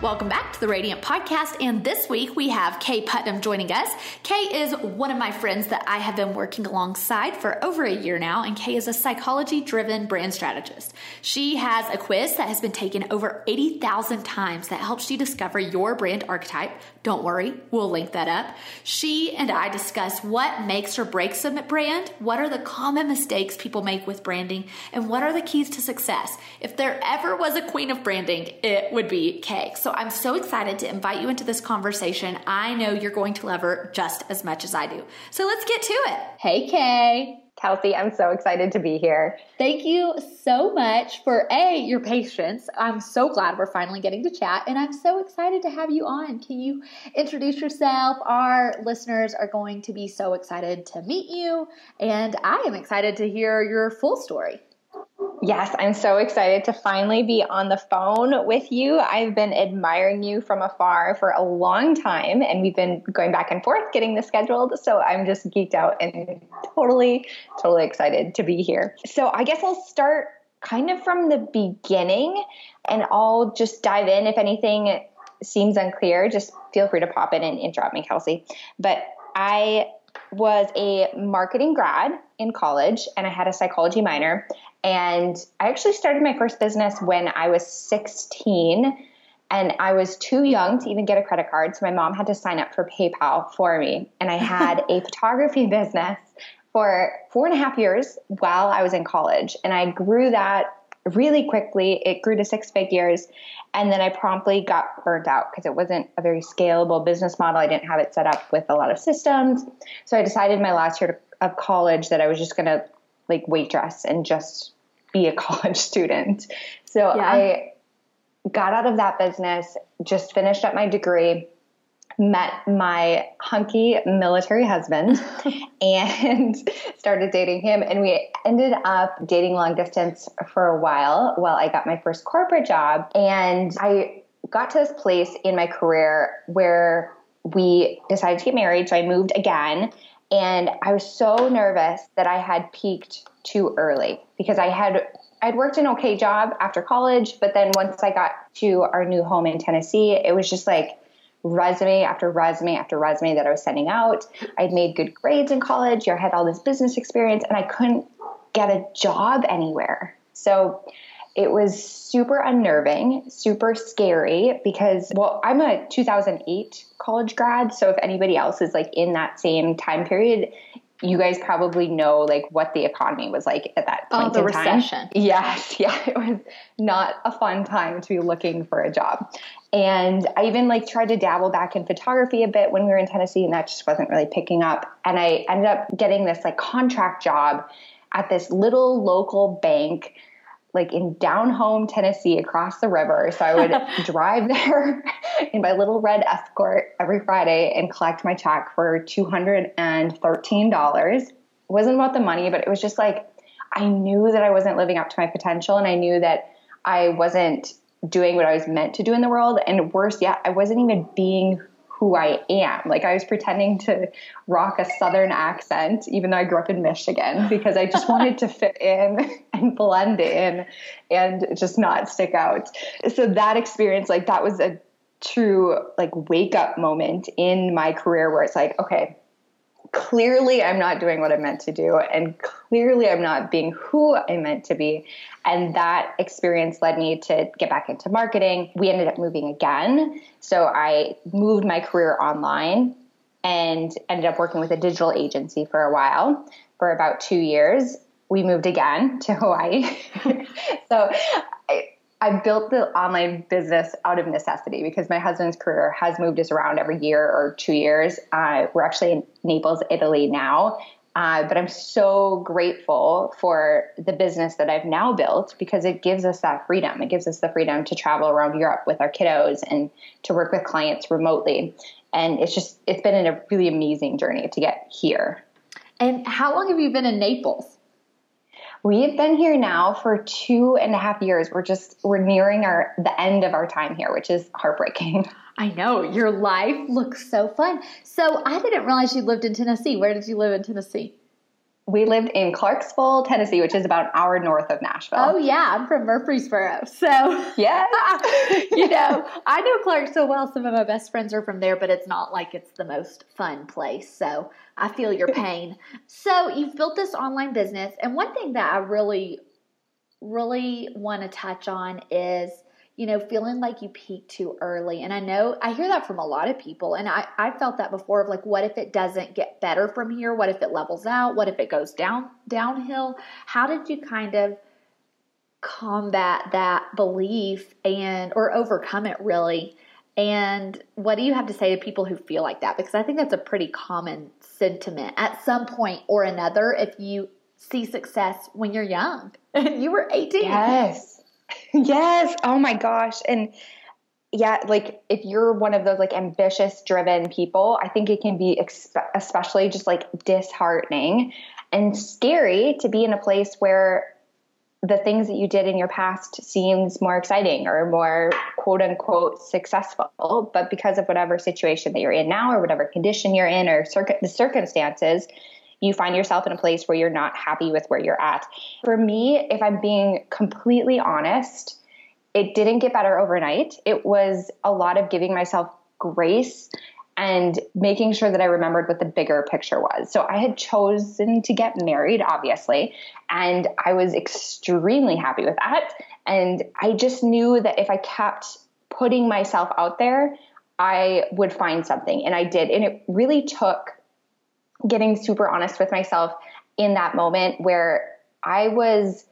Welcome back to the Radiant Podcast. And this week we have Kaye Putnam joining us. Kaye is one of my friends that I have been working alongside for over a year now. And Kaye is a psychology driven brand strategist. She has a quiz that has been taken over 80,000 times that helps you discover your brand archetype. Don't worry, we'll link that up. She and I discuss what makes or breaks a brand, what are the common mistakes people make with branding, and what are the keys to success. If there ever was a queen of branding, it would be Kaye. So so I'm so excited to invite you into this conversation. I know you're going to love her just as much as I do. So let's get to it. Hey, Kaye. Kelsey, I'm so excited to be here. Thank you so much for A, your patience. I'm so glad we're finally getting to chat, and I'm so excited to have you on. Can you introduce yourself? Our listeners are going to be so excited to meet you, and I am excited to hear your full story. Yes, I'm so excited to finally be on the phone with you. I've been admiring you from afar for a long time, and we've been going back and forth getting this scheduled. So I'm just geeked out and totally, totally excited to be here. So I guess I'll start kind of from the beginning and I'll just dive in. If anything seems unclear, just feel free to pop in and interrupt me, Kelsey. But I was a marketing grad in college and I had a psychology minor. And I actually started my first business when I was 16 and I was too young to even get a credit card. So my mom had to sign up for PayPal for me. And I had a photography business for four and a half years while I was in college. And I grew that really quickly. It grew to six figures. And then I promptly got burnt out because it wasn't a very scalable business model. I didn't have it set up with a lot of systems. So I decided my last year of college that I was just going to like waitress and just be a college student. So yeah. I got out of that business, just finished up my degree, met my hunky military husband and started dating him and we ended up dating long distance for a while while I got my first corporate job and I got to this place in my career where we decided to get married so I moved again and I was so nervous that I had peaked too early because I had I'd worked an okay job after college, but then once I got to our new home in Tennessee, it was just like resume after resume after resume that I was sending out. I'd made good grades in college, I had all this business experience, and I couldn't get a job anywhere. So it was super unnerving, super scary because, well, I'm a 2008 college grad. So if anybody else is like in that same time period, you guys probably know like what the economy was like at that oh, point. Oh, the recession. Time. Yes, yeah, it was not a fun time to be looking for a job. And I even like tried to dabble back in photography a bit when we were in Tennessee, and that just wasn't really picking up. And I ended up getting this like contract job at this little local bank like in down home Tennessee across the river. So I would drive there in my little red escort every Friday and collect my check for $213. It wasn't about the money, but it was just like I knew that I wasn't living up to my potential and I knew that I wasn't doing what I was meant to do in the world. And worse yet, I wasn't even being who I am. Like I was pretending to rock a southern accent, even though I grew up in Michigan, because I just wanted to fit in and blend in and just not stick out. So that experience, like that was a true like wake up moment in my career where it's like, okay, clearly I'm not doing what I'm meant to do, and clearly I'm not being who I meant to be. And that experience led me to get back into marketing. We ended up moving again. So I moved my career online and ended up working with a digital agency for a while, for about two years. We moved again to Hawaii. so I, I built the online business out of necessity because my husband's career has moved us around every year or two years. Uh, we're actually in Naples, Italy now. Uh, but I'm so grateful for the business that I've now built because it gives us that freedom. It gives us the freedom to travel around Europe with our kiddos and to work with clients remotely. And it's just, it's been a really amazing journey to get here. And how long have you been in Naples? We've been here now for two and a half years. We're just we're nearing our the end of our time here, which is heartbreaking. I know your life looks so fun. So I didn't realize you lived in Tennessee. Where did you live in Tennessee? We lived in Clarksville, Tennessee, which is about an hour north of Nashville. Oh yeah, I'm from Murfreesboro. So yeah, you know, I know Clarksville. Some of my best friends are from there, but it's not like it's the most fun place. So I feel your pain. so you've built this online business, and one thing that I really, really want to touch on is you know, feeling like you peaked too early. And I know I hear that from a lot of people. And I, I felt that before of like, what if it doesn't get better from here? What if it levels out? What if it goes down downhill? How did you kind of combat that belief and or overcome it really? And what do you have to say to people who feel like that? Because I think that's a pretty common sentiment at some point or another if you see success when you're young. you were 18. Yes yes. Oh my gosh. And yeah, like if you're one of those like ambitious, driven people, I think it can be especially just like disheartening and scary to be in a place where the things that you did in your past seems more exciting or more quote unquote successful but because of whatever situation that you're in now or whatever condition you're in or the circumstances you find yourself in a place where you're not happy with where you're at. For me, if I'm being completely honest, it didn't get better overnight. It was a lot of giving myself grace and making sure that I remembered what the bigger picture was. So I had chosen to get married, obviously, and I was extremely happy with that. And I just knew that if I kept putting myself out there, I would find something. And I did. And it really took getting super honest with myself in that moment where I was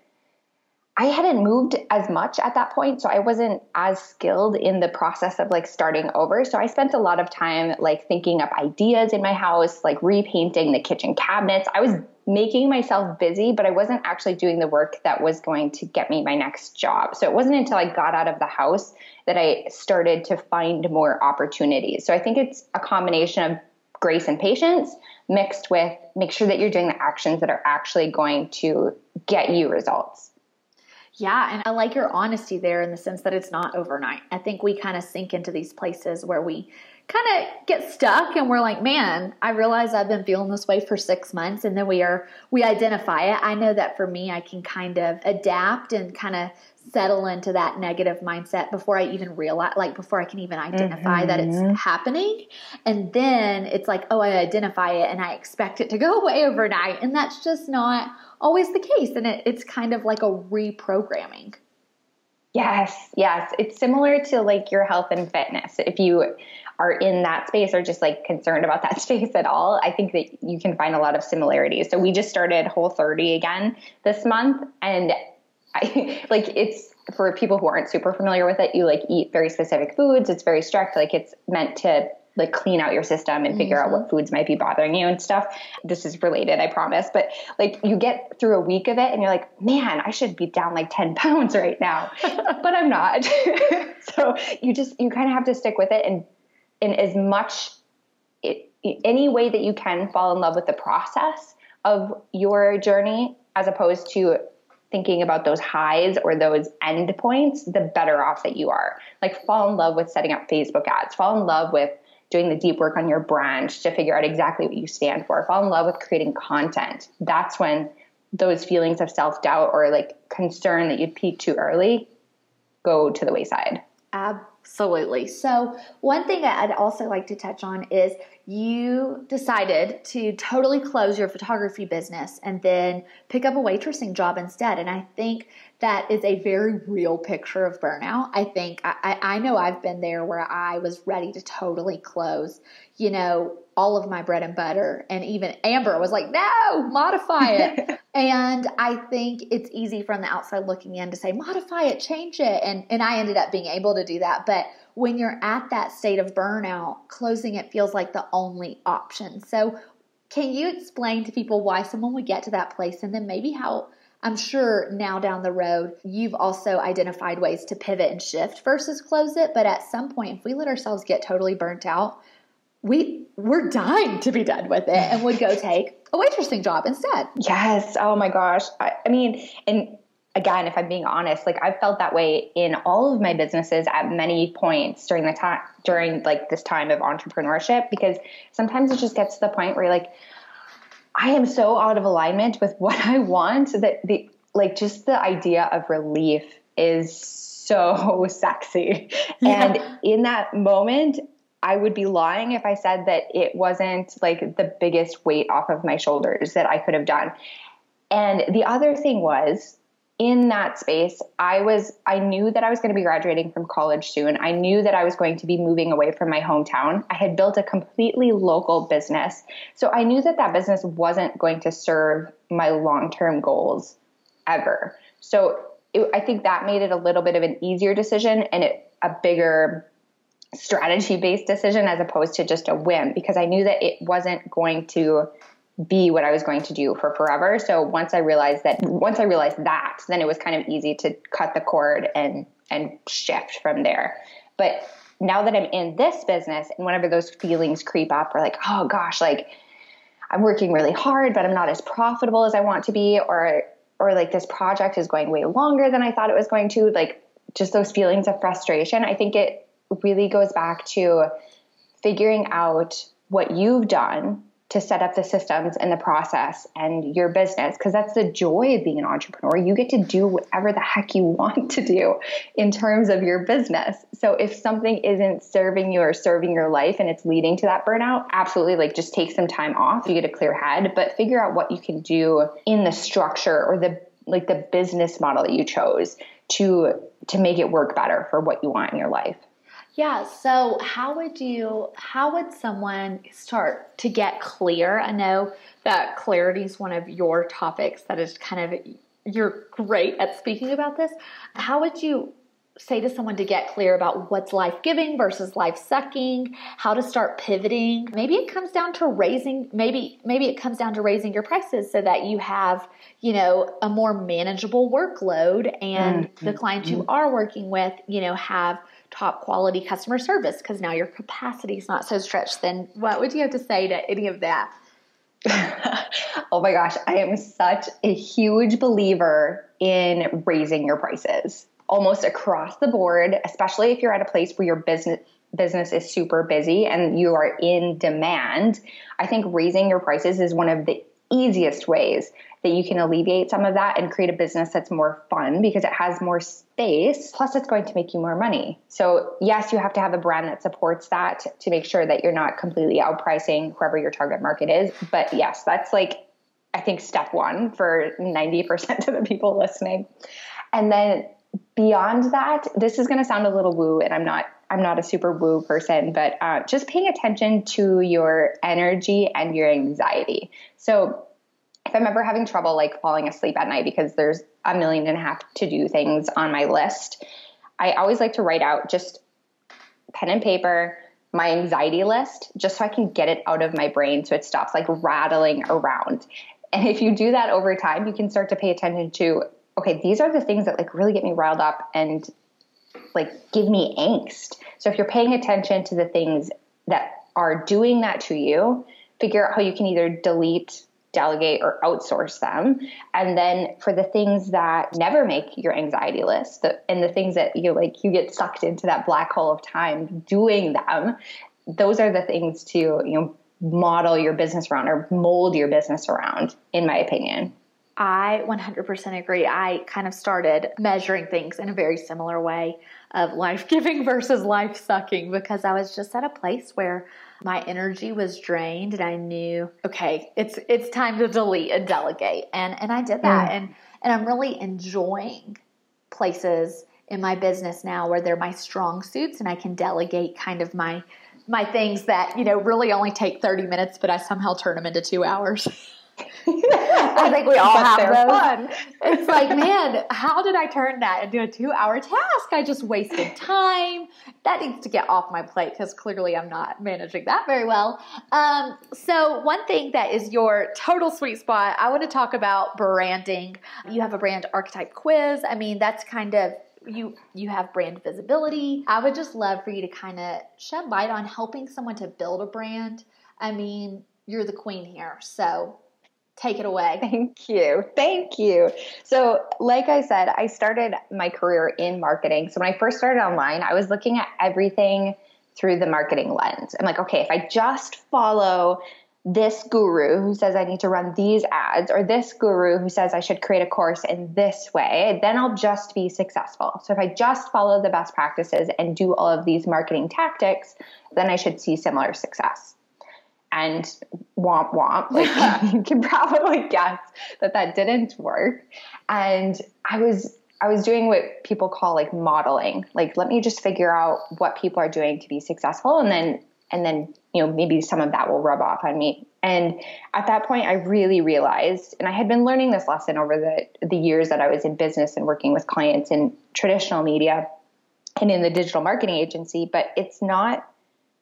I hadn't moved as much at that point, so I wasn't as skilled in the process of like starting over. So I spent a lot of time like thinking up ideas in my house, like repainting the kitchen cabinets. I was making myself busy, but I wasn't actually doing the work that was going to get me my next job. So it wasn't until I got out of the house that I started to find more opportunities. So I think it's a combination of grace and patience mixed with make sure that you're doing the actions that are actually going to get you results. Yeah, and I like your honesty there in the sense that it's not overnight. I think we kind of sink into these places where we kind of get stuck and we're like, man, I realize I've been feeling this way for six months. And then we are, we identify it. I know that for me, I can kind of adapt and kind of settle into that negative mindset before I even realize, like before I can even identify mm-hmm. that it's mm-hmm. happening. And then it's like, oh, I identify it and I expect it to go away overnight. And that's just not always the case. And it, it's kind of like a reprogramming. Yes, yes. It's similar to like your health and fitness. If you are in that space or just like concerned about that space at all, I think that you can find a lot of similarities. So we just started Whole 30 again this month and I like it's for people who aren't super familiar with it, you like eat very specific foods. It's very strict. Like it's meant to like clean out your system and figure mm-hmm. out what mm-hmm. foods might be bothering you and stuff. This is related, I promise. But like you get through a week of it and you're like, man, I should be down like 10 pounds right now, but I'm not. so you just, you kind of have to stick with it and in as much, it, any way that you can fall in love with the process of your journey as opposed to thinking about those highs or those end points, the better off that you are. Like fall in love with setting up Facebook ads, fall in love with doing the deep work on your brand to figure out exactly what you stand for, fall in love with creating content. That's when those feelings of self doubt or like concern that you'd peak too early go to the wayside. Absolutely. So, one thing I'd also like to touch on is you decided to totally close your photography business and then pick up a waitressing job instead. And I think that is a very real picture of burnout. I think I, I know I've been there where I was ready to totally close, you know, all of my bread and butter. And even Amber was like, no, modify it. and I think it's easy from the outside looking in to say, modify it, change it. And, and I ended up being able to do that. But when you're at that state of burnout, closing it feels like the only option. So, can you explain to people why someone would get to that place and then maybe how I'm sure now down the road, you've also identified ways to pivot and shift versus close it. But at some point, if we let ourselves get totally burnt out, we we're dying to be done with it and would go take a waitressing job instead. Yes. Oh my gosh. I, I mean, and again, if I'm being honest, like I've felt that way in all of my businesses at many points during the time during like this time of entrepreneurship because sometimes it just gets to the point where you're like, I am so out of alignment with what I want that the like just the idea of relief is so sexy. Yeah. And in that moment, I would be lying if I said that it wasn't like the biggest weight off of my shoulders that I could have done. And the other thing was in that space, I was, I knew that I was going to be graduating from college soon. I knew that I was going to be moving away from my hometown. I had built a completely local business. So I knew that that business wasn't going to serve my long term goals ever. So it, I think that made it a little bit of an easier decision and it, a bigger strategy based decision as opposed to just a whim because I knew that it wasn't going to be what I was going to do for forever. So once I realized that, once I realized that, then it was kind of easy to cut the cord and and shift from there. But now that I'm in this business, and whenever those feelings creep up, or like, oh gosh, like I'm working really hard, but I'm not as profitable as I want to be, or or like this project is going way longer than I thought it was going to, like just those feelings of frustration. I think it really goes back to figuring out what you've done to set up the systems and the process and your business because that's the joy of being an entrepreneur. You get to do whatever the heck you want to do in terms of your business. So if something isn't serving you or serving your life and it's leading to that burnout, absolutely like just take some time off. You get a clear head, but figure out what you can do in the structure or the like the business model that you chose to to make it work better for what you want in your life. Yeah. So, how would you, how would someone start to get clear? I know that clarity is one of your topics that is kind of, you're great at speaking about this. How would you say to someone to get clear about what's life giving versus life sucking, how to start pivoting. Maybe it comes down to raising maybe maybe it comes down to raising your prices so that you have, you know, a more manageable workload and mm-hmm. the clients you are working with, you know, have top quality customer service because now your capacity is not so stretched, then what would you have to say to any of that? oh my gosh, I am such a huge believer in raising your prices almost across the board, especially if you're at a place where your business business is super busy and you are in demand. I think raising your prices is one of the easiest ways that you can alleviate some of that and create a business that's more fun because it has more space. Plus, it's going to make you more money. So, yes, you have to have a brand that supports that to make sure that you're not completely outpricing whoever your target market is. But yes, that's like, I think, step one for 90% of the people listening. And then beyond that, this is going to sound a little woo, and I'm not I'm not a super woo person, but uh, just paying attention to your energy and your anxiety. So if I'm ever having trouble like falling asleep at night because there's a million and a half to do things on my list, I always like to write out just pen and paper my anxiety list just so I can get it out of my brain so it stops like rattling around. And if you do that over time, you can start to pay attention to okay, these are the things that like really get me riled up and like give me angst. So if you're paying attention to the things that are doing that to you, figure out how you can either delete delegate or outsource them. And then for the things that never make your anxiety list the, and the things that you like, you get sucked into that black hole of time doing them. Those are the things to, you know, model your business around or mold your business around, in my opinion. I 100% agree. I kind of started measuring things in a very similar way of life giving versus life sucking because I was just at a place where my energy was drained and I knew, okay, it's it's time to delete and delegate. And and I did that. Mm. And and I'm really enjoying places in my business now where they're my strong suits and I can delegate kind of my my things that, you know, really only take 30 minutes, but I somehow turn them into two hours. I think we all but have those. Fun. It's like, man, how did I turn that into a two hour task? I just wasted time. That needs to get off my plate because clearly I'm not managing that very well. Um, so, one thing that is your total sweet spot, I want to talk about branding. You have a brand archetype quiz. I mean, that's kind of you you have brand visibility. I would just love for you to kind of shed light on helping someone to build a brand. I mean, you're the queen here. So take it away. Thank you. Thank you. So, like I said, I started my career in marketing. So, when I first started online, I was looking at everything through the marketing lens. I'm like, okay, if I just follow this guru who says I need to run these ads, or this guru who says I should create a course in this way, then I'll just be successful. So if I just follow the best practices and do all of these marketing tactics, then I should see similar success and womp womp. Like you can probably guess that that didn't work. And I was I was doing what people call like modeling. Like let me just figure out what people are doing to be successful and then and then you know maybe some of that will rub off on me. And at that point I really realized and I had been learning this lesson over the the years that I was in business and working with clients in traditional media and in the digital marketing agency, but it's not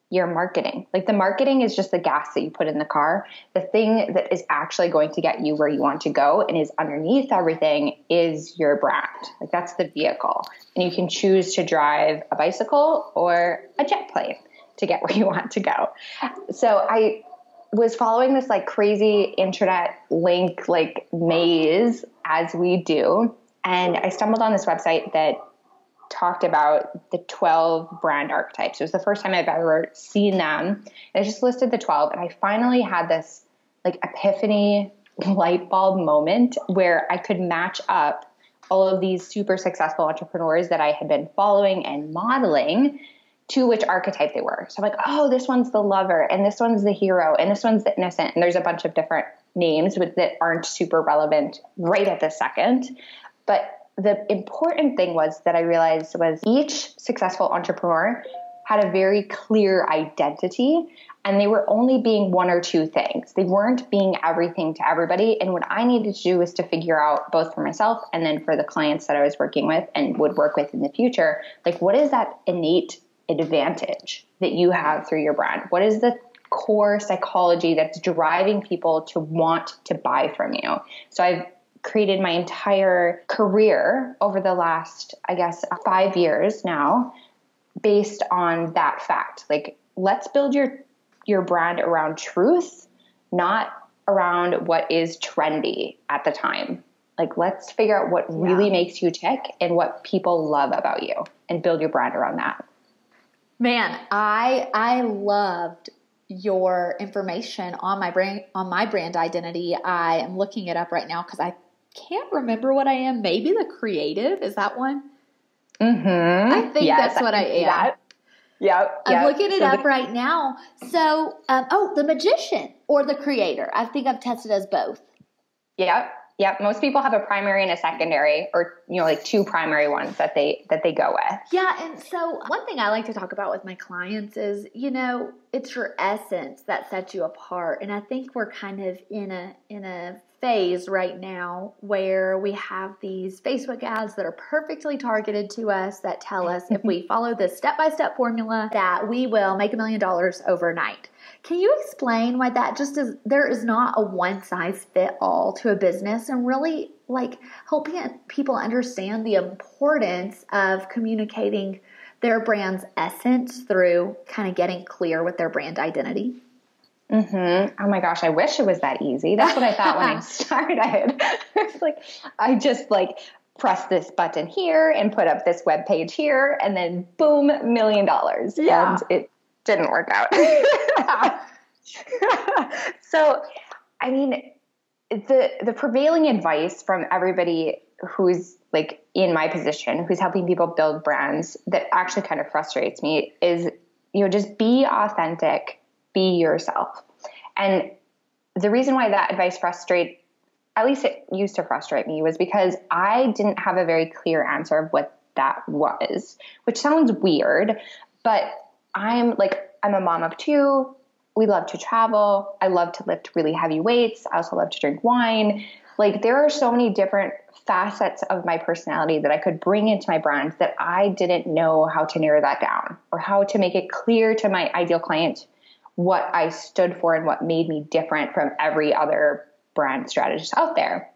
your marketing. Like the marketing is just the gas that you put in the car. The thing that is actually going to get you where you want to go and is underneath everything is your brand. Like that's the vehicle. And you can choose to drive a bicycle or a jet plane to get where you want to go. So I was following this like crazy internet link like maze as we do and I stumbled on this website that talked about the 12 brand archetypes. It was the first time I've ever seen them. And I just listed the 12 and I finally had this like epiphany light bulb moment where I could match up all of these super successful entrepreneurs that I had been following and modeling to which archetype they were. So I'm like, oh, this one's the lover, and this one's the hero, and this one's the innocent. And there's a bunch of different names that aren't super relevant right at this second. But the important thing was that I realized was each successful entrepreneur had a very clear identity and they were only being one or two things. They weren't being everything to everybody. And what I needed to do was to figure out, both for myself and then for the clients that I was working with and would work with in the future, like what is that innate advantage that you have through your brand? What is the core psychology that's driving people to want to buy from you? So I've created my entire career over the last, I guess, five years now based on that fact. Like, let's build your your brand around truth, not around what is trendy at the time. Like, let's figure out what really yeah. makes you tick and what people love about you and build your brand around that. Man, I I loved your information on my brand on my brand identity. I am looking it up right now because I can't remember what I am. Maybe the creative is that one. Mm-hmm. I think yes, that's what I, I am. That. Yep, I'm yep. looking it so up the, right now. So, um, oh, the magician or the creator. I think I've tested as both. Yep. Yep. Most people have a primary and a secondary, or you know, like two primary ones that they that they go with. Yeah. And so one thing I like to talk about with my clients is, you know, it's your essence that sets you apart. And I think we're kind of in a in a phase right now where we have these Facebook ads that are perfectly targeted to us that tell us if we follow this step by step formula that we will make a million dollars overnight. Can you explain why that just is there is not a one size fit all to a business and really like helping people understand the importance of communicating their brand's essence through kind of getting clear with their brand identity? Mm-hmm. Oh my gosh, I wish it was that easy. That's what I thought when I started. it's like I just like press this button here and put up this web page here, and then boom, million dollars. Yeah. And it didn't work out. so, I mean, the the prevailing advice from everybody who's like in my position, who's helping people build brands, that actually kind of frustrates me is you know just be authentic be yourself. And the reason why that advice frustrate at least it used to frustrate me was because I didn't have a very clear answer of what that was, which sounds weird, but I'm like I'm a mom of two. we love to travel. I love to lift really heavy weights. I also love to drink wine. Like there are so many different facets of my personality that I could bring into my brand that I didn't know how to narrow that down or how to make it clear to my ideal client what I stood for and what made me different from every other brand strategist out there.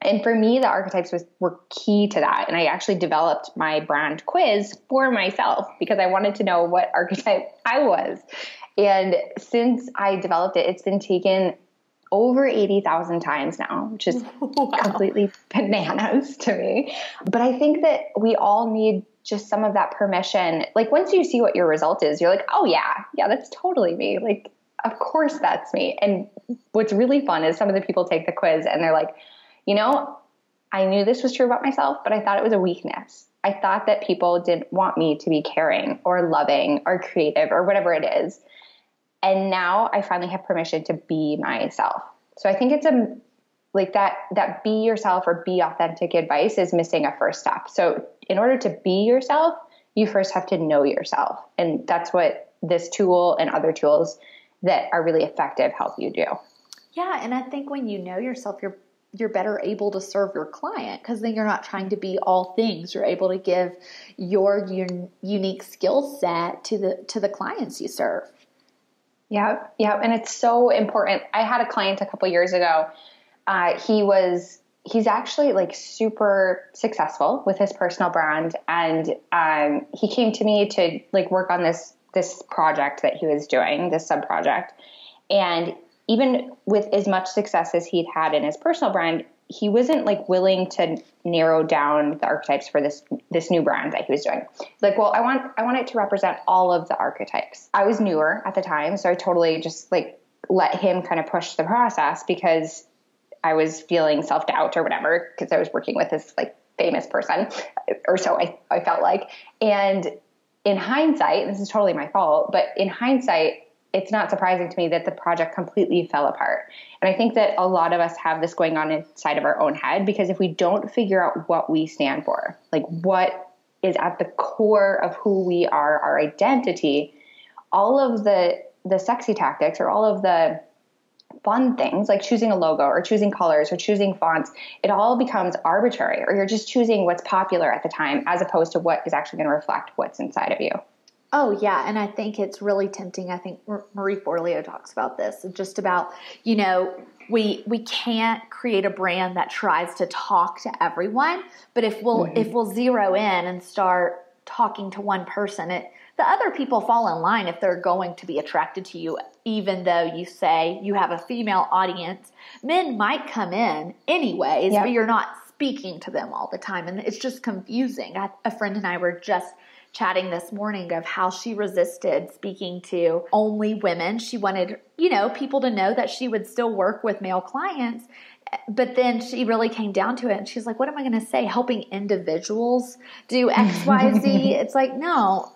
And for me, the archetypes was, were key to that. And I actually developed my brand quiz for myself because I wanted to know what archetype I was. And since I developed it, it's been taken over 80,000 times now, which is wow. completely bananas to me. But I think that we all need just some of that permission. Like once you see what your result is, you're like, oh yeah, yeah, that's totally me. Like, of course that's me. And what's really fun is some of the people take the quiz and they're like, you know, I knew this was true about myself, but I thought it was a weakness. I thought that people didn't want me to be caring or loving or creative or whatever it is. And now I finally have permission to be myself. So I think it's a like that that be yourself or be authentic advice is missing a first step. So in order to be yourself, you first have to know yourself. And that's what this tool and other tools that are really effective help you do. Yeah, and I think when you know yourself, you're you're better able to serve your client because then you're not trying to be all things. You're able to give your un- unique skill set to the to the clients you serve. Yeah, yeah, and it's so important. I had a client a couple years ago. Uh, he was he's actually like super successful with his personal brand, and um, he came to me to like work on this this project that he was doing, this sub project, and even with as much success as he'd had in his personal brand, he wasn't like willing to narrow down the archetypes for this this new brand that he was doing. Like, well, I want I want it to represent all of the archetypes. I was newer at the time, so I totally just like let him kind of push the process because I was feeling self doubt or whatever because I was working with this like famous person, or so I I felt like. And in hindsight, this is totally my fault, but in hindsight, it's not surprising to me that the project completely fell apart. And I think that a lot of us have this going on inside of our own head because if we don't figure out what we stand for, like what is at the core of who we are, our identity, all of the the sexy tactics or all of the fun things like choosing a logo or choosing colors or choosing fonts, it all becomes arbitrary or you're just choosing what's popular at the time as opposed to what is actually going to reflect what's inside of you. Oh yeah, and I think it's really tempting. I think Marie Forleo talks about this, just about you know we we can't create a brand that tries to talk to everyone, but if we'll mm-hmm. if we'll zero in and start talking to one person, it the other people fall in line if they're going to be attracted to you, even though you say you have a female audience. Men might come in anyways, yep. but you're not speaking to them all the time, and it's just confusing. I, a friend and I were just chatting this morning of how she resisted speaking to only women. She wanted, you know, people to know that she would still work with male clients. But then she really came down to it and she's like, what am I going to say? Helping individuals do XYZ? it's like, no,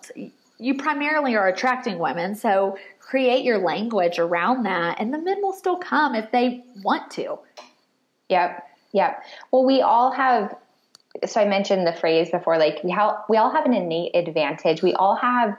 you primarily are attracting women. So create your language around that and the men will still come if they want to. Yep. Yep. Well, we all have so I mentioned the phrase before, like we have, we all have an innate advantage. We all have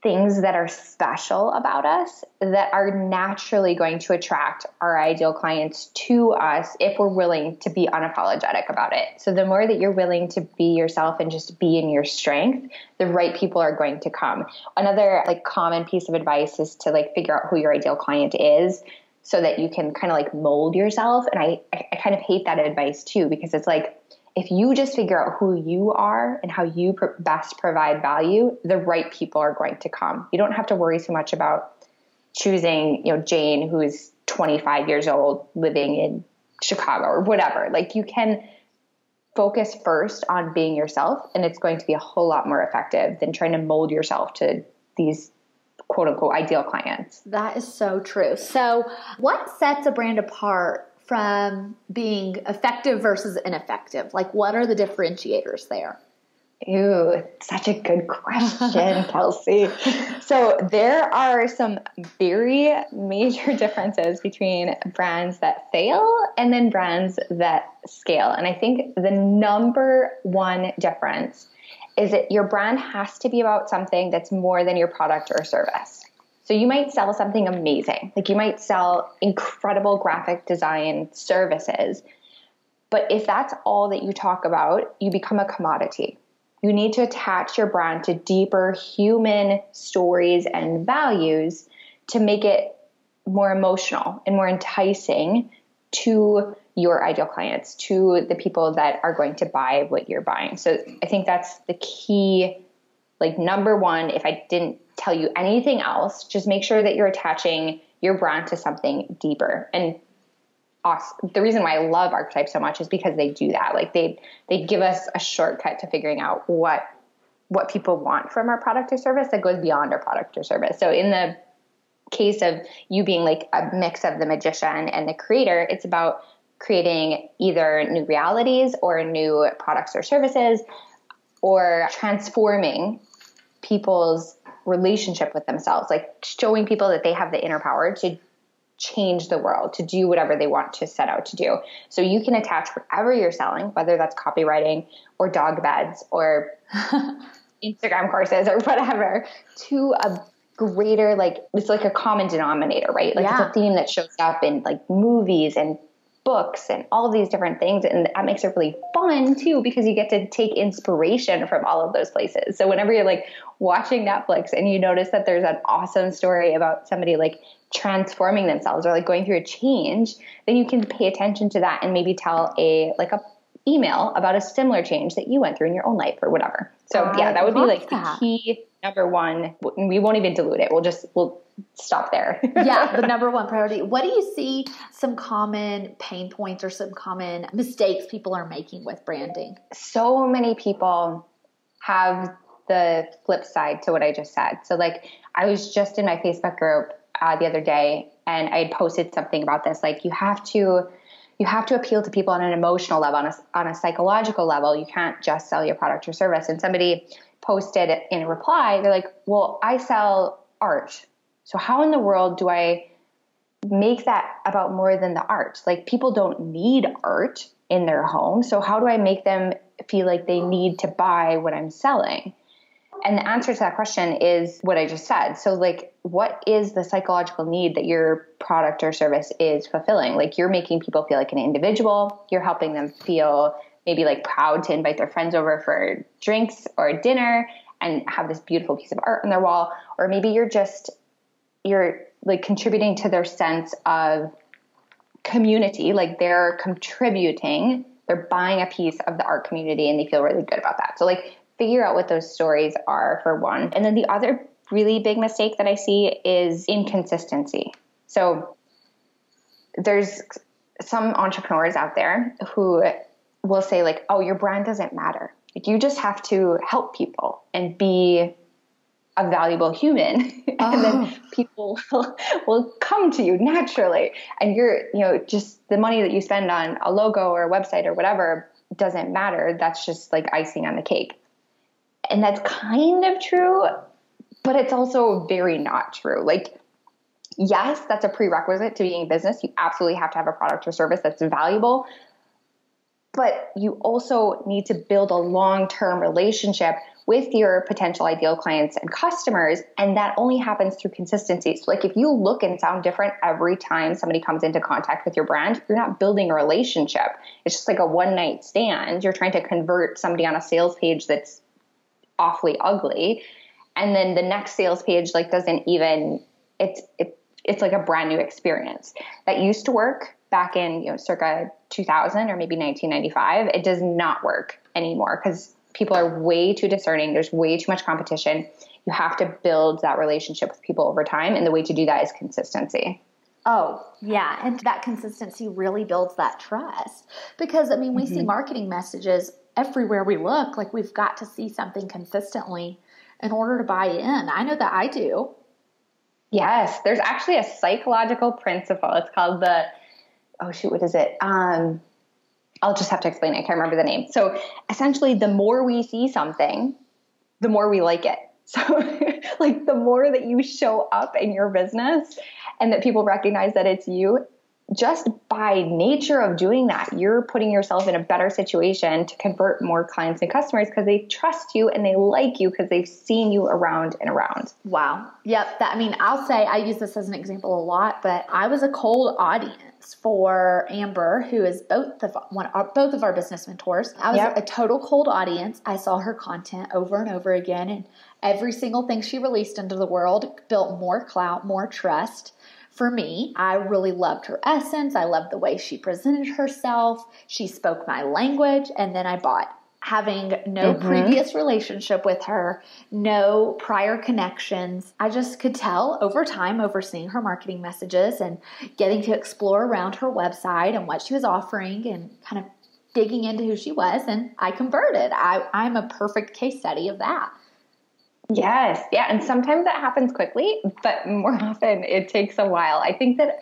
things that are special about us that are naturally going to attract our ideal clients to us if we're willing to be unapologetic about it. So the more that you're willing to be yourself and just be in your strength, the right people are going to come. Another like common piece of advice is to like figure out who your ideal client is so that you can kind of like mold yourself. And I, I kind of hate that advice too, because it's like, if you just figure out who you are and how you best provide value, the right people are going to come. You don't have to worry so much about choosing, you know, Jane, who's 25 years old, living in Chicago or whatever. Like you can focus first on being yourself, and it's going to be a whole lot more effective than trying to mold yourself to these quote unquote ideal clients. That is so true. So, what sets a brand apart from being effective versus ineffective? Like, what are the differentiators there? Ooh, such a good question, Kelsey. So, there are some very major differences between brands that fail and then brands that scale. And I think the number one difference is that your brand has to be about something that's more than your product or service. So you might sell something amazing. Like you might sell incredible graphic design services. But if that's all that you talk about, you become a commodity. You need to attach your brand to deeper human stories and values to make it more emotional and more enticing to your ideal clients, to the people that are going to buy what you're buying. So I think that's the key. Like, number one, if I didn't tell you anything else, just make sure that you're attaching your brand to something deeper. And the reason why I love archetypes so much is because they do that. Like they they give us a shortcut to figuring out what what people want from our product or service that goes beyond our product or service. So in the case of you being like a mix of the magician and the creator, it's about creating either new realities or new products or services or transforming people's relationship with themselves, like showing people that they have the inner power to change the world, to do whatever they want to set out to do. So you can attach whatever you're selling, whether that's copywriting or dog beds or Instagram courses or whatever, to a greater like it's like a common denominator, right? Like yeah. it's a theme that shows up in like movies and books and all these different things and that makes it really fun too because you get to take inspiration from all of those places. So whenever you're like watching Netflix and you notice that there's an awesome story about somebody like transforming themselves or like going through a change, then you can pay attention to that and maybe tell a like a email about a similar change that you went through in your own life or whatever. So I yeah, that would be like that. the key number one. We won't even dilute it. We'll just we'll stop there. yeah, the number one priority. What do you see some common pain points or some common mistakes people are making with branding? So many people have the flip side to what I just said. So like I was just in my Facebook group uh, the other day and I had posted something about this like you have to you have to appeal to people on an emotional level on a, on a psychological level you can't just sell your product or service and somebody posted in a reply they're like well I sell art so, how in the world do I make that about more than the art? Like, people don't need art in their home. So, how do I make them feel like they need to buy what I'm selling? And the answer to that question is what I just said. So, like, what is the psychological need that your product or service is fulfilling? Like, you're making people feel like an individual, you're helping them feel maybe like proud to invite their friends over for drinks or dinner and have this beautiful piece of art on their wall. Or maybe you're just you're like contributing to their sense of community like they're contributing they're buying a piece of the art community and they feel really good about that. So like figure out what those stories are for one. And then the other really big mistake that i see is inconsistency. So there's some entrepreneurs out there who will say like oh your brand doesn't matter. Like you just have to help people and be a valuable human. Oh. and then oh. people will, will come to you naturally. And you're you know just the money that you spend on a logo or a website or whatever doesn't matter. That's just like icing on the cake. And that's kind of true but it's also very not true. Like yes that's a prerequisite to being a business. You absolutely have to have a product or service that's valuable but you also need to build a long-term relationship with your potential ideal clients and customers. And that only happens through consistency. So, like if you look and sound different every time somebody comes into contact with your brand, you're not building a relationship. It's just like a one night stand. You're trying to convert somebody on a sales page that's awfully ugly. And then the next sales page like doesn't even it's it, it's like a brand new experience that used to work back in you know circa 2000 or maybe 1995 it does not work anymore because people are way too discerning. There's way too much competition. You have to build that relationship with people over time. And the way to do that is consistency. Oh, yeah. And that consistency really builds that trust. Because, I mean, we mm-hmm. see marketing messages everywhere we look. Like we've got to see something consistently in order to buy in. I know that I do. Yes. There's actually a psychological principle. It's called the, oh, shoot, what is it? Um, I'll just have to explain it. I can't remember the name. So essentially, the more we see something, the more we like it. So, like, the more that you show up in your business and that people recognize that it's you, just by nature of doing that, you're putting yourself in a better situation to convert more clients and customers because they trust you and they like you because they've seen you around and around. Wow. Yep. That I mean, I'll say I use this as an example a lot, but I was a cold audience for Amber, who is both of one our, both of our business mentors. I was yep. a total cold audience. I saw her content over and over again, and every single thing she released into the world built more clout, more trust for me. I really loved her essence. I loved the way she presented herself. She spoke my language, and then I bought. Having no mm-hmm. previous relationship with her, no prior connections, I just could tell over time, overseeing her marketing messages and getting to explore around her website and what she was offering and kind of digging into who she was. And I converted. I, I'm a perfect case study of that. Yes. Yeah. And sometimes that happens quickly, but more often it takes a while. I think that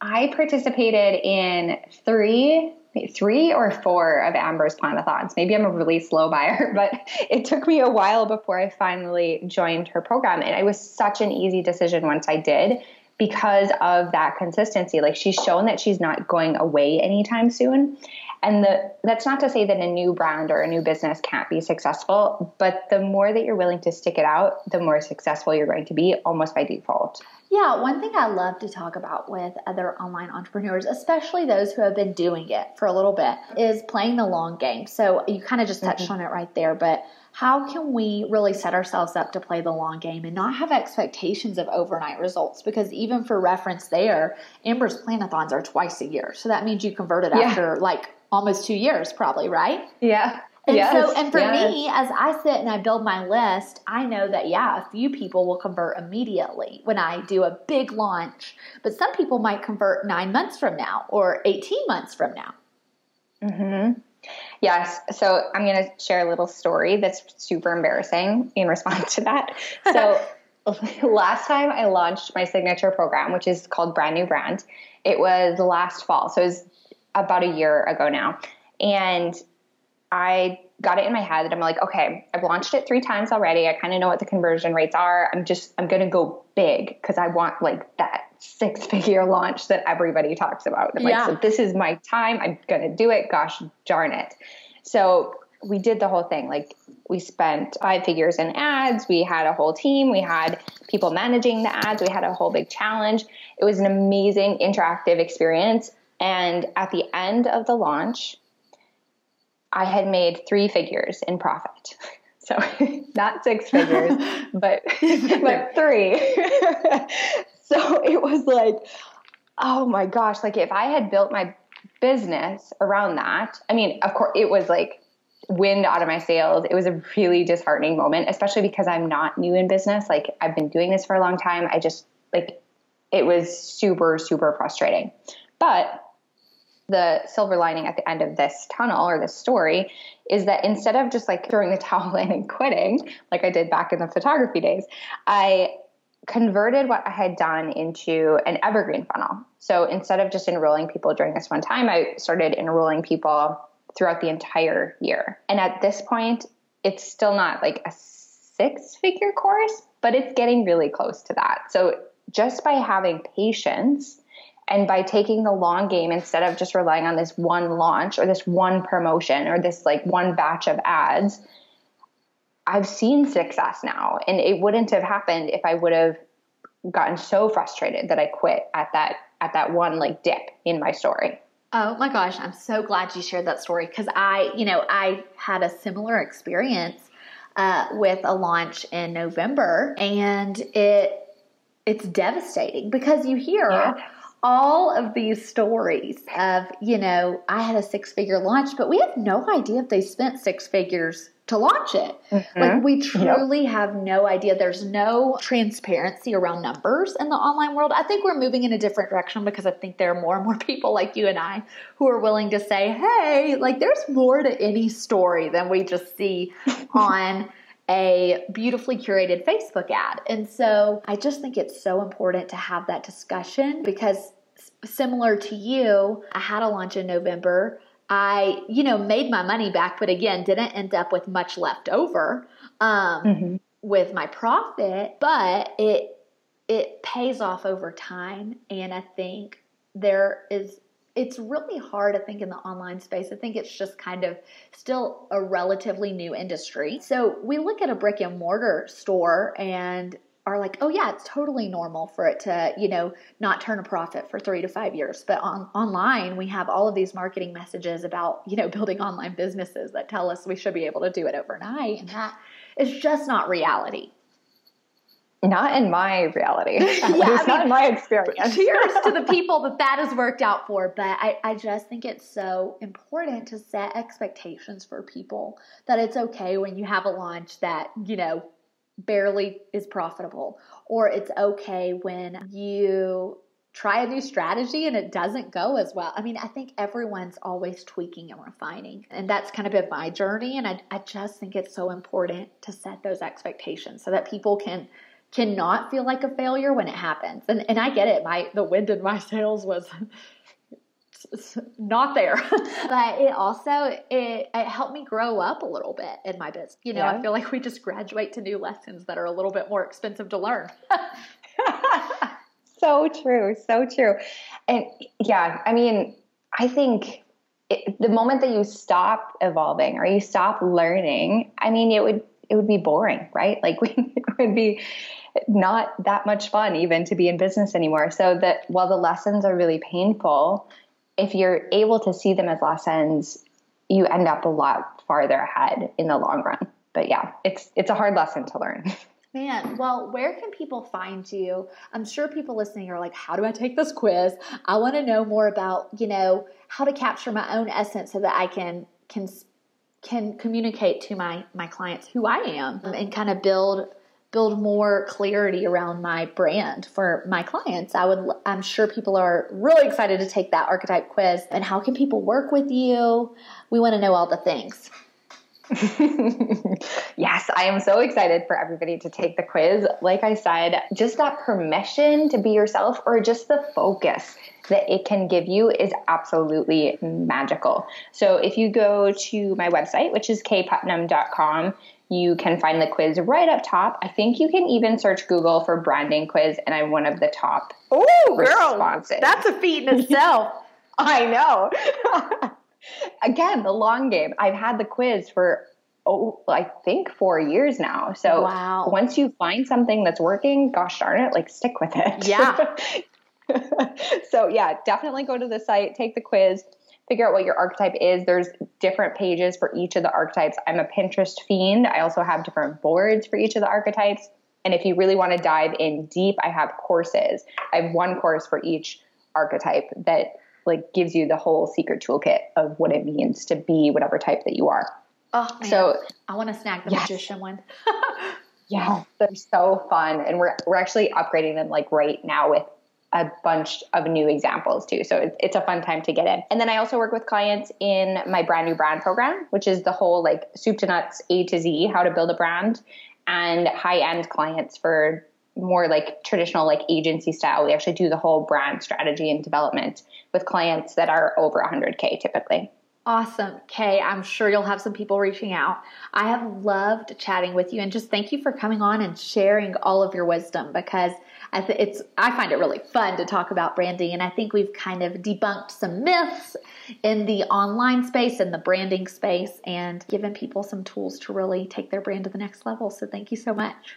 I participated in three three or four of Amber's planathons. Maybe I'm a really slow buyer, but it took me a while before I finally joined her program. And it was such an easy decision once I did because of that consistency. Like she's shown that she's not going away anytime soon. And the, that's not to say that a new brand or a new business can't be successful, but the more that you're willing to stick it out, the more successful you're going to be almost by default. Yeah, one thing I love to talk about with other online entrepreneurs, especially those who have been doing it for a little bit, is playing the long game. So you kind of just touched mm-hmm. on it right there, but how can we really set ourselves up to play the long game and not have expectations of overnight results? Because even for reference there, Amber's planathons are twice a year. So that means you converted yeah. after like almost two years, probably, right? Yeah. And yes, so, and for yes. me, as I sit and I build my list, I know that, yeah, a few people will convert immediately when I do a big launch, but some people might convert nine months from now or 18 months from now. Mm-hmm. Yes. So I'm going to share a little story that's super embarrassing in response to that. So last time I launched my signature program, which is called Brand New Brand, it was last fall. So it was about a year ago now. And I got it in my head that I'm like, okay, I've launched it three times already. I kind of know what the conversion rates are. I'm just, I'm going to go big because I want like that six figure launch that everybody talks about. I'm yeah. like, so this is my time. I'm going to do it. Gosh darn it. So we did the whole thing. Like we spent five figures in ads. We had a whole team. We had people managing the ads. We had a whole big challenge. It was an amazing interactive experience. And at the end of the launch, I had made three figures in profit. So not six figures, but but three. so it was like, oh my gosh, like if I had built my business around that, I mean, of course it was like wind out of my sails. It was a really disheartening moment, especially because I'm not new in business. Like I've been doing this for a long time. I just like it was super, super frustrating. But the silver lining at the end of this tunnel or this story is that instead of just like throwing the towel in and quitting, like I did back in the photography days, I converted what I had done into an evergreen funnel. So instead of just enrolling people during this one time, I started enrolling people throughout the entire year. And at this point, it's still not like a six figure course, but it's getting really close to that. So just by having patience and by taking the long game instead of just relying on this one launch or this one promotion or this like one batch of ads, I've seen success now. And it wouldn't have happened if I would have gotten so frustrated that I quit at that at that one like dip in my story. Oh my gosh, I'm so glad you shared that story because I, you know, I had a similar experience uh, with a launch in November, and it it's devastating because you hear yeah all of these stories of, you know, I had a six figure launch, but we have no idea if they spent six figures to launch it. Mm-hmm. Like we truly yep. have no idea. There's no transparency around numbers in the online world. I think we're moving in a different direction because I think there are more and more people like you and I who are willing to say, hey, like there's more to any story than we just see on a beautifully curated Facebook ad. And so I just think it's so important to have that discussion because similar to you, I had a launch in November. I, you know, made my money back, but again, didn't end up with much left over um, mm-hmm. with my profit. But it it pays off over time, and I think there is it's really hard, I think, in the online space. I think it's just kind of still a relatively new industry. So we look at a brick and mortar store and are like, oh yeah, it's totally normal for it to, you know, not turn a profit for three to five years. But on online, we have all of these marketing messages about, you know, building online businesses that tell us we should be able to do it overnight. And that is just not reality. Not in my reality. yeah, I mean, not in my experience. cheers to the people that that has worked out for. But I, I just think it's so important to set expectations for people that it's okay when you have a launch that, you know, barely is profitable, or it's okay when you try a new strategy and it doesn't go as well. I mean, I think everyone's always tweaking and refining. And that's kind of been my journey. And I, I just think it's so important to set those expectations so that people can cannot feel like a failure when it happens. And and I get it. My the wind in my sails was not there. but it also it, it helped me grow up a little bit in my business. You know, yeah. I feel like we just graduate to new lessons that are a little bit more expensive to learn. so true, so true. And yeah, I mean, I think it, the moment that you stop evolving or you stop learning, I mean, it would it would be boring, right? Like we, it would be not that much fun even to be in business anymore. So that while the lessons are really painful, if you're able to see them as lessons, you end up a lot farther ahead in the long run. But yeah, it's it's a hard lesson to learn. Man, well, where can people find you? I'm sure people listening are like, how do I take this quiz? I want to know more about, you know, how to capture my own essence so that I can can can communicate to my my clients who I am mm-hmm. and kind of build build more clarity around my brand for my clients. I would I'm sure people are really excited to take that archetype quiz and how can people work with you? We want to know all the things. yes, I am so excited for everybody to take the quiz. Like I said, just that permission to be yourself or just the focus that it can give you is absolutely magical. So if you go to my website, which is kputnam.com, you can find the quiz right up top. I think you can even search Google for branding quiz, and I'm one of the top Oh, girl, that's a feat in itself. I know. Again, the long game. I've had the quiz for oh, I think four years now. So wow. once you find something that's working, gosh darn it, like stick with it. Yeah. so yeah, definitely go to the site, take the quiz figure out what your archetype is. There's different pages for each of the archetypes. I'm a Pinterest fiend. I also have different boards for each of the archetypes. And if you really want to dive in deep, I have courses. I have one course for each archetype that like gives you the whole secret toolkit of what it means to be whatever type that you are. Oh, man. so I want to snag the yes. magician one. yeah, they're so fun, and we're we're actually upgrading them like right now with a bunch of new examples too. So it's, a fun time to get in. And then I also work with clients in my brand new brand program, which is the whole like soup to nuts, A to Z, how to build a brand, and high end clients for more like traditional like agency style. We actually do the whole brand strategy and development with clients that are over 100K typically. Awesome. Kaye, I'm sure you'll have some people reaching out. I have loved chatting with you and just thank you for coming on and sharing all of your wisdom because I th- it's I find it really fun to talk about branding, and I think we've kind of debunked some myths in the online space and the branding space, and given people some tools to really take their brand to the next level. So thank you so much.